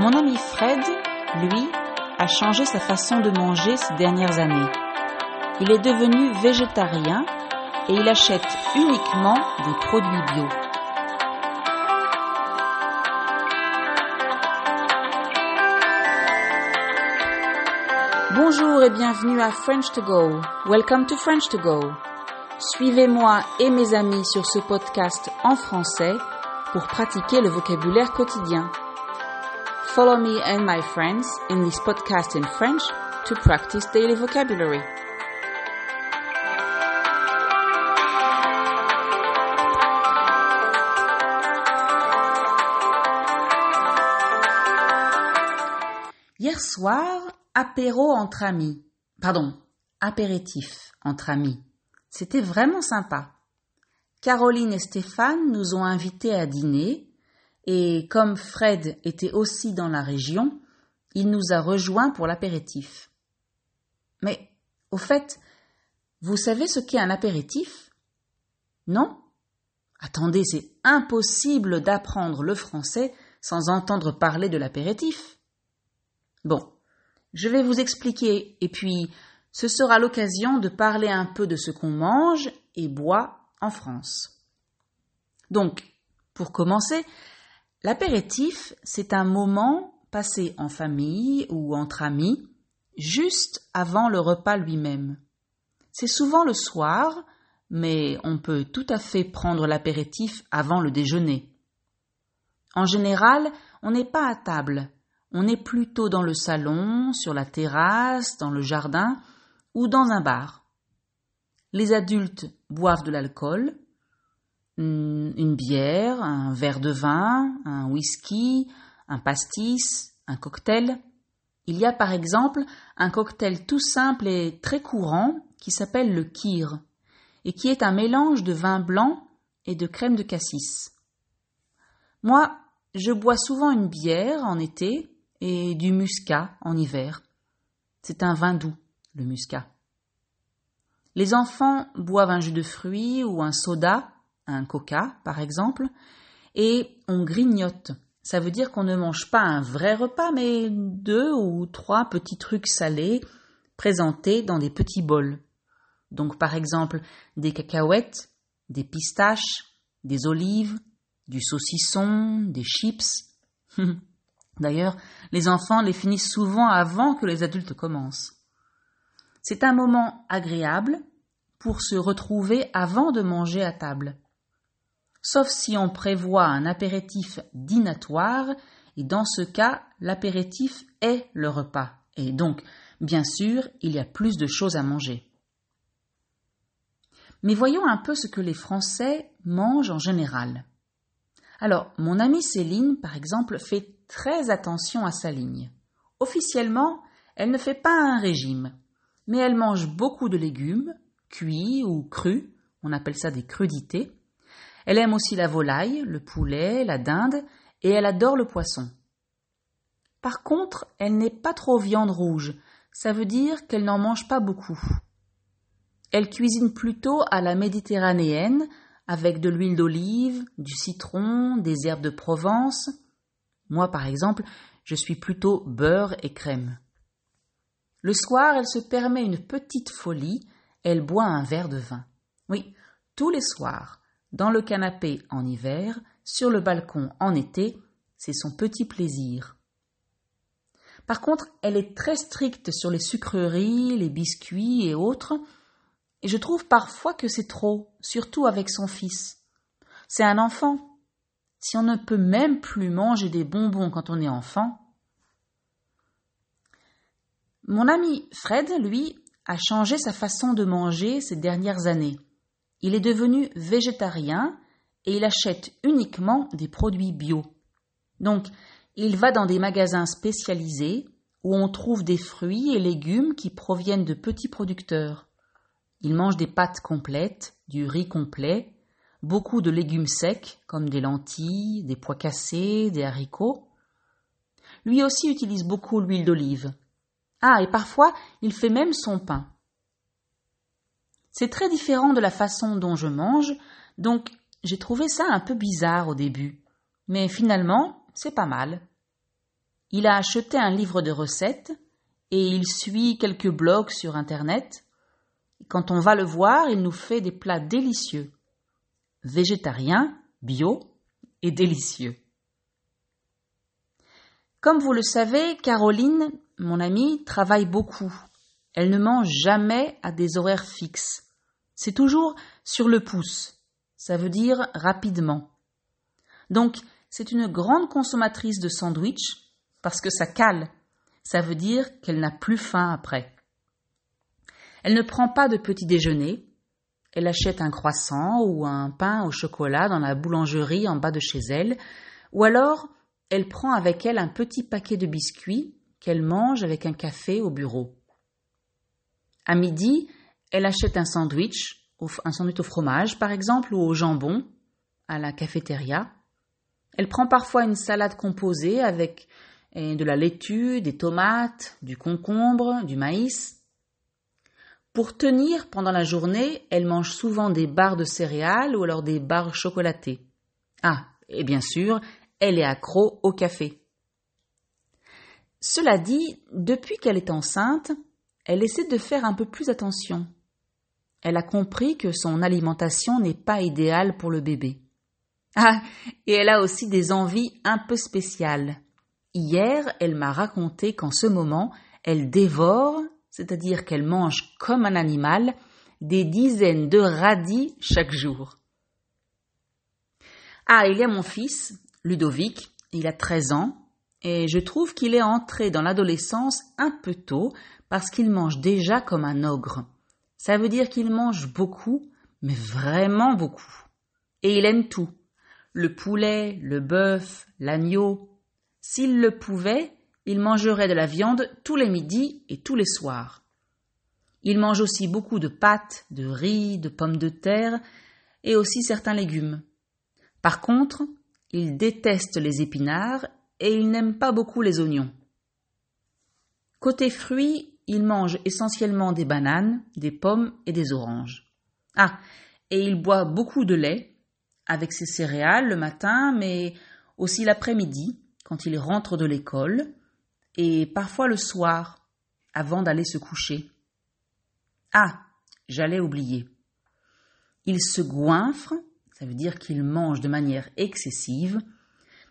Mon ami Fred, lui, a changé sa façon de manger ces dernières années. Il est devenu végétarien et il achète uniquement des produits bio. Bonjour et bienvenue à French to Go. Welcome to French to Go. Suivez-moi et mes amis sur ce podcast en français pour pratiquer le vocabulaire quotidien. Follow me and my friends in this podcast in French to practice daily vocabulary. Hier soir, apéro entre amis. Pardon, apéritif entre amis. C'était vraiment sympa. Caroline et Stéphane nous ont invités à dîner et comme Fred était aussi dans la région, il nous a rejoints pour l'apéritif. Mais, au fait, vous savez ce qu'est un apéritif? Non? Attendez, c'est impossible d'apprendre le français sans entendre parler de l'apéritif. Bon, je vais vous expliquer et puis ce sera l'occasion de parler un peu de ce qu'on mange et boit en France. Donc, pour commencer, l'apéritif, c'est un moment passé en famille ou entre amis, juste avant le repas lui-même. C'est souvent le soir, mais on peut tout à fait prendre l'apéritif avant le déjeuner. En général, on n'est pas à table, on est plutôt dans le salon, sur la terrasse, dans le jardin ou dans un bar. Les adultes boivent de l'alcool, une bière, un verre de vin, un whisky, un pastis, un cocktail. Il y a par exemple un cocktail tout simple et très courant qui s'appelle le kir et qui est un mélange de vin blanc et de crème de cassis. Moi, je bois souvent une bière en été et du muscat en hiver. C'est un vin doux, le muscat. Les enfants boivent un jus de fruits ou un soda, un coca par exemple, et on grignote. Ça veut dire qu'on ne mange pas un vrai repas, mais deux ou trois petits trucs salés présentés dans des petits bols. Donc par exemple des cacahuètes, des pistaches, des olives, du saucisson, des chips. D'ailleurs, les enfants les finissent souvent avant que les adultes commencent. C'est un moment agréable pour se retrouver avant de manger à table. Sauf si on prévoit un apéritif dînatoire, et dans ce cas, l'apéritif est le repas. Et donc, bien sûr, il y a plus de choses à manger. Mais voyons un peu ce que les Français mangent en général. Alors, mon amie Céline, par exemple, fait très attention à sa ligne. Officiellement, elle ne fait pas un régime, mais elle mange beaucoup de légumes, cuits ou crus, on appelle ça des crudités. Elle aime aussi la volaille, le poulet, la dinde, et elle adore le poisson. Par contre, elle n'est pas trop viande rouge, ça veut dire qu'elle n'en mange pas beaucoup. Elle cuisine plutôt à la méditerranéenne, avec de l'huile d'olive, du citron, des herbes de Provence, moi, par exemple, je suis plutôt beurre et crème. Le soir, elle se permet une petite folie, elle boit un verre de vin. Oui, tous les soirs, dans le canapé en hiver, sur le balcon en été, c'est son petit plaisir. Par contre, elle est très stricte sur les sucreries, les biscuits et autres, et je trouve parfois que c'est trop, surtout avec son fils. C'est un enfant, si on ne peut même plus manger des bonbons quand on est enfant. Mon ami Fred, lui, a changé sa façon de manger ces dernières années. Il est devenu végétarien et il achète uniquement des produits bio. Donc, il va dans des magasins spécialisés où on trouve des fruits et légumes qui proviennent de petits producteurs. Il mange des pâtes complètes, du riz complet, beaucoup de légumes secs comme des lentilles, des pois cassés, des haricots. Lui aussi utilise beaucoup l'huile d'olive. Ah, et parfois il fait même son pain. C'est très différent de la façon dont je mange, donc j'ai trouvé ça un peu bizarre au début. Mais finalement, c'est pas mal. Il a acheté un livre de recettes et il suit quelques blogs sur Internet. Quand on va le voir, il nous fait des plats délicieux, végétariens, bio et délicieux. Comme vous le savez, Caroline, mon amie, travaille beaucoup. Elle ne mange jamais à des horaires fixes. C'est toujours sur le pouce. Ça veut dire rapidement. Donc, c'est une grande consommatrice de sandwich parce que ça cale. Ça veut dire qu'elle n'a plus faim après. Elle ne prend pas de petit déjeuner. Elle achète un croissant ou un pain au chocolat dans la boulangerie en bas de chez elle, ou alors elle prend avec elle un petit paquet de biscuits qu'elle mange avec un café au bureau. À midi, elle achète un sandwich, un sandwich au fromage par exemple, ou au jambon, à la cafétéria. Elle prend parfois une salade composée avec de la laitue, des tomates, du concombre, du maïs. Pour tenir pendant la journée, elle mange souvent des barres de céréales ou alors des barres chocolatées. Ah, et bien sûr, elle est accro au café. Cela dit, depuis qu'elle est enceinte, elle essaie de faire un peu plus attention. Elle a compris que son alimentation n'est pas idéale pour le bébé. Ah, et elle a aussi des envies un peu spéciales. Hier, elle m'a raconté qu'en ce moment, elle dévore, c'est-à-dire qu'elle mange comme un animal, des dizaines de radis chaque jour. Ah, il y a mon fils, Ludovic, il a 13 ans, et je trouve qu'il est entré dans l'adolescence un peu tôt parce qu'il mange déjà comme un ogre. Ça veut dire qu'il mange beaucoup, mais vraiment beaucoup. Et il aime tout. Le poulet, le bœuf, l'agneau. S'il le pouvait, il mangerait de la viande tous les midis et tous les soirs. Il mange aussi beaucoup de pâtes, de riz, de pommes de terre et aussi certains légumes. Par contre, il déteste les épinards et il n'aime pas beaucoup les oignons. Côté fruits, il mange essentiellement des bananes, des pommes et des oranges. Ah, et il boit beaucoup de lait, avec ses céréales le matin, mais aussi l'après-midi, quand il rentre de l'école, et parfois le soir, avant d'aller se coucher. Ah, j'allais oublier. Il se goinfre ça veut dire qu'il mange de manière excessive.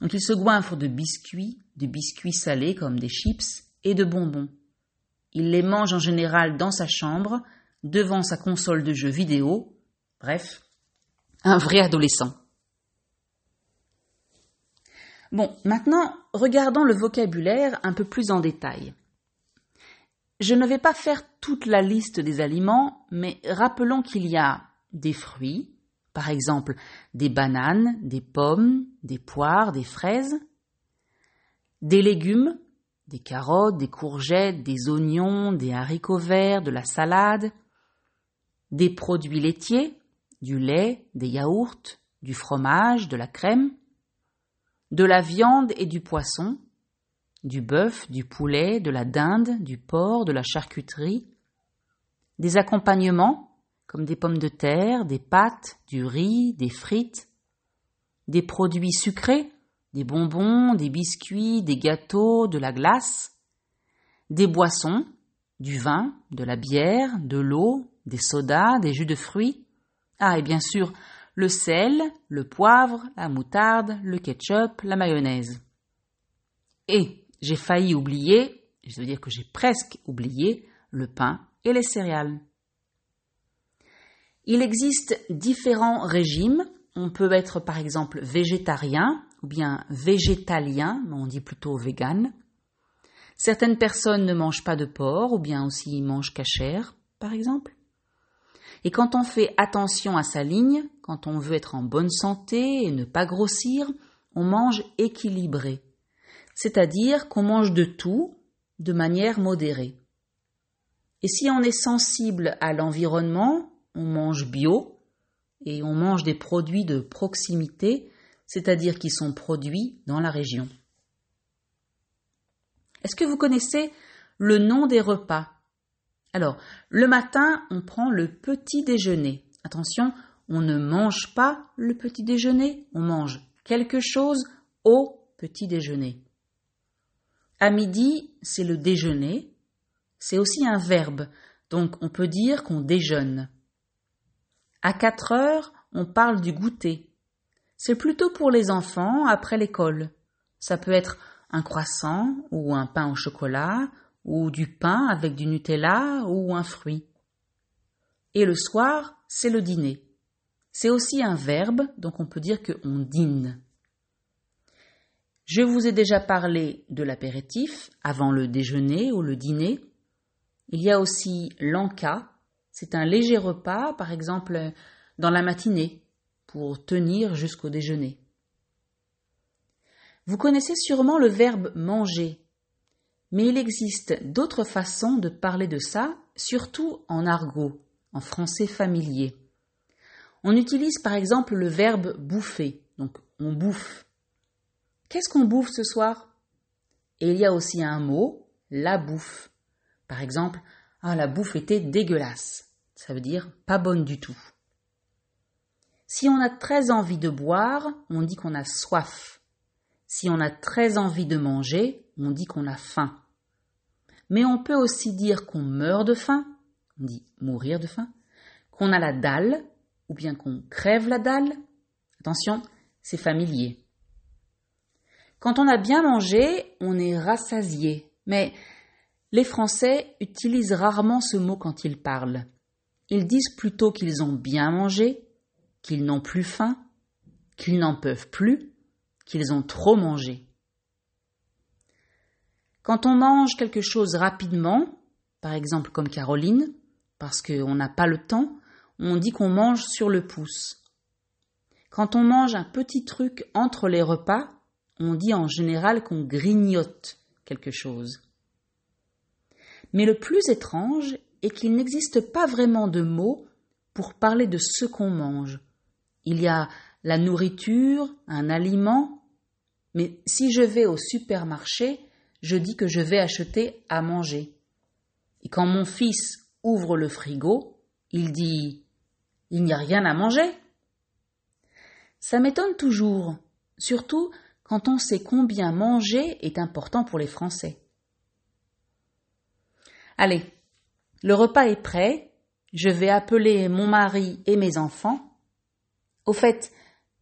Donc il se goinfre de biscuits, de biscuits salés comme des chips et de bonbons. Il les mange en général dans sa chambre, devant sa console de jeux vidéo. Bref, un vrai adolescent. Bon, maintenant, regardons le vocabulaire un peu plus en détail. Je ne vais pas faire toute la liste des aliments, mais rappelons qu'il y a des fruits, par exemple des bananes, des pommes, des poires, des fraises, des légumes, des carottes, des courgettes, des oignons, des haricots verts, de la salade, des produits laitiers, du lait, des yaourts, du fromage, de la crème, de la viande et du poisson, du bœuf, du poulet, de la dinde, du porc, de la charcuterie, des accompagnements, comme des pommes de terre, des pâtes, du riz, des frites, des produits sucrés, des bonbons, des biscuits, des gâteaux, de la glace, des boissons, du vin, de la bière, de l'eau, des sodas, des jus de fruits. Ah, et bien sûr, le sel, le poivre, la moutarde, le ketchup, la mayonnaise. Et j'ai failli oublier, je veux dire que j'ai presque oublié, le pain et les céréales. Il existe différents régimes. On peut être par exemple végétarien ou bien végétalien, mais on dit plutôt vegan. Certaines personnes ne mangent pas de porc ou bien aussi mangent cachère, par exemple. Et quand on fait attention à sa ligne, quand on veut être en bonne santé et ne pas grossir, on mange équilibré. C'est-à-dire qu'on mange de tout de manière modérée. Et si on est sensible à l'environnement, on mange bio et on mange des produits de proximité, c'est-à-dire qui sont produits dans la région. Est-ce que vous connaissez le nom des repas? Alors, le matin, on prend le petit déjeuner. Attention, on ne mange pas le petit déjeuner, on mange quelque chose au petit déjeuner. À midi, c'est le déjeuner. C'est aussi un verbe, donc on peut dire qu'on déjeune. À quatre heures, on parle du goûter. C'est plutôt pour les enfants après l'école. Ça peut être un croissant ou un pain au chocolat ou du pain avec du Nutella ou un fruit. Et le soir, c'est le dîner. C'est aussi un verbe, donc on peut dire qu'on dîne. Je vous ai déjà parlé de l'apéritif avant le déjeuner ou le dîner. Il y a aussi l'enca. C'est un léger repas, par exemple dans la matinée, pour tenir jusqu'au déjeuner. Vous connaissez sûrement le verbe manger, mais il existe d'autres façons de parler de ça, surtout en argot, en français familier. On utilise par exemple le verbe bouffer, donc on bouffe. Qu'est-ce qu'on bouffe ce soir? Et il y a aussi un mot, la bouffe. Par exemple, ah la bouffe était dégueulasse. Ça veut dire pas bonne du tout. Si on a très envie de boire, on dit qu'on a soif. Si on a très envie de manger, on dit qu'on a faim. Mais on peut aussi dire qu'on meurt de faim, on dit mourir de faim, qu'on a la dalle, ou bien qu'on crève la dalle. Attention, c'est familier. Quand on a bien mangé, on est rassasié. Mais les Français utilisent rarement ce mot quand ils parlent. Ils disent plutôt qu'ils ont bien mangé, qu'ils n'ont plus faim, qu'ils n'en peuvent plus, qu'ils ont trop mangé. Quand on mange quelque chose rapidement, par exemple comme Caroline, parce qu'on n'a pas le temps, on dit qu'on mange sur le pouce. Quand on mange un petit truc entre les repas, on dit en général qu'on grignote quelque chose. Mais le plus étrange est qu'il n'existe pas vraiment de mots pour parler de ce qu'on mange. Il y a la nourriture, un aliment, mais si je vais au supermarché, je dis que je vais acheter à manger. Et quand mon fils ouvre le frigo, il dit Il n'y a rien à manger. Ça m'étonne toujours, surtout quand on sait combien manger est important pour les Français. Allez, le repas est prêt, je vais appeler mon mari et mes enfants. Au fait,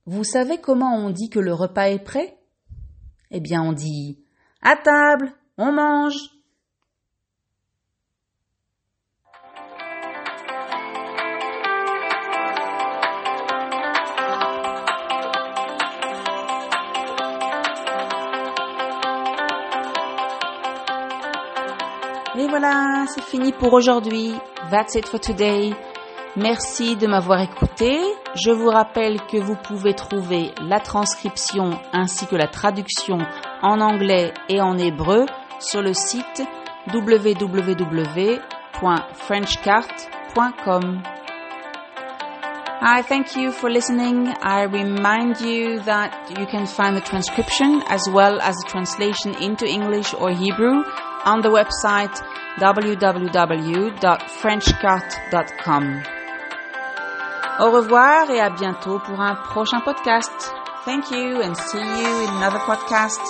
vous savez comment on dit que le repas est prêt? Eh bien, on dit à table, on mange. Et voilà, c'est fini pour aujourd'hui. That's it for today. Merci de m'avoir écouté. Je vous rappelle que vous pouvez trouver la transcription ainsi que la traduction en anglais et en hébreu sur le site www.frenchcart.com. I thank you for listening. I remind you that you can find the transcription as well as the translation into English or Hebrew on the website www.frenchcart.com. Au revoir et à bientôt pour un prochain podcast. Thank you and see you in another podcast.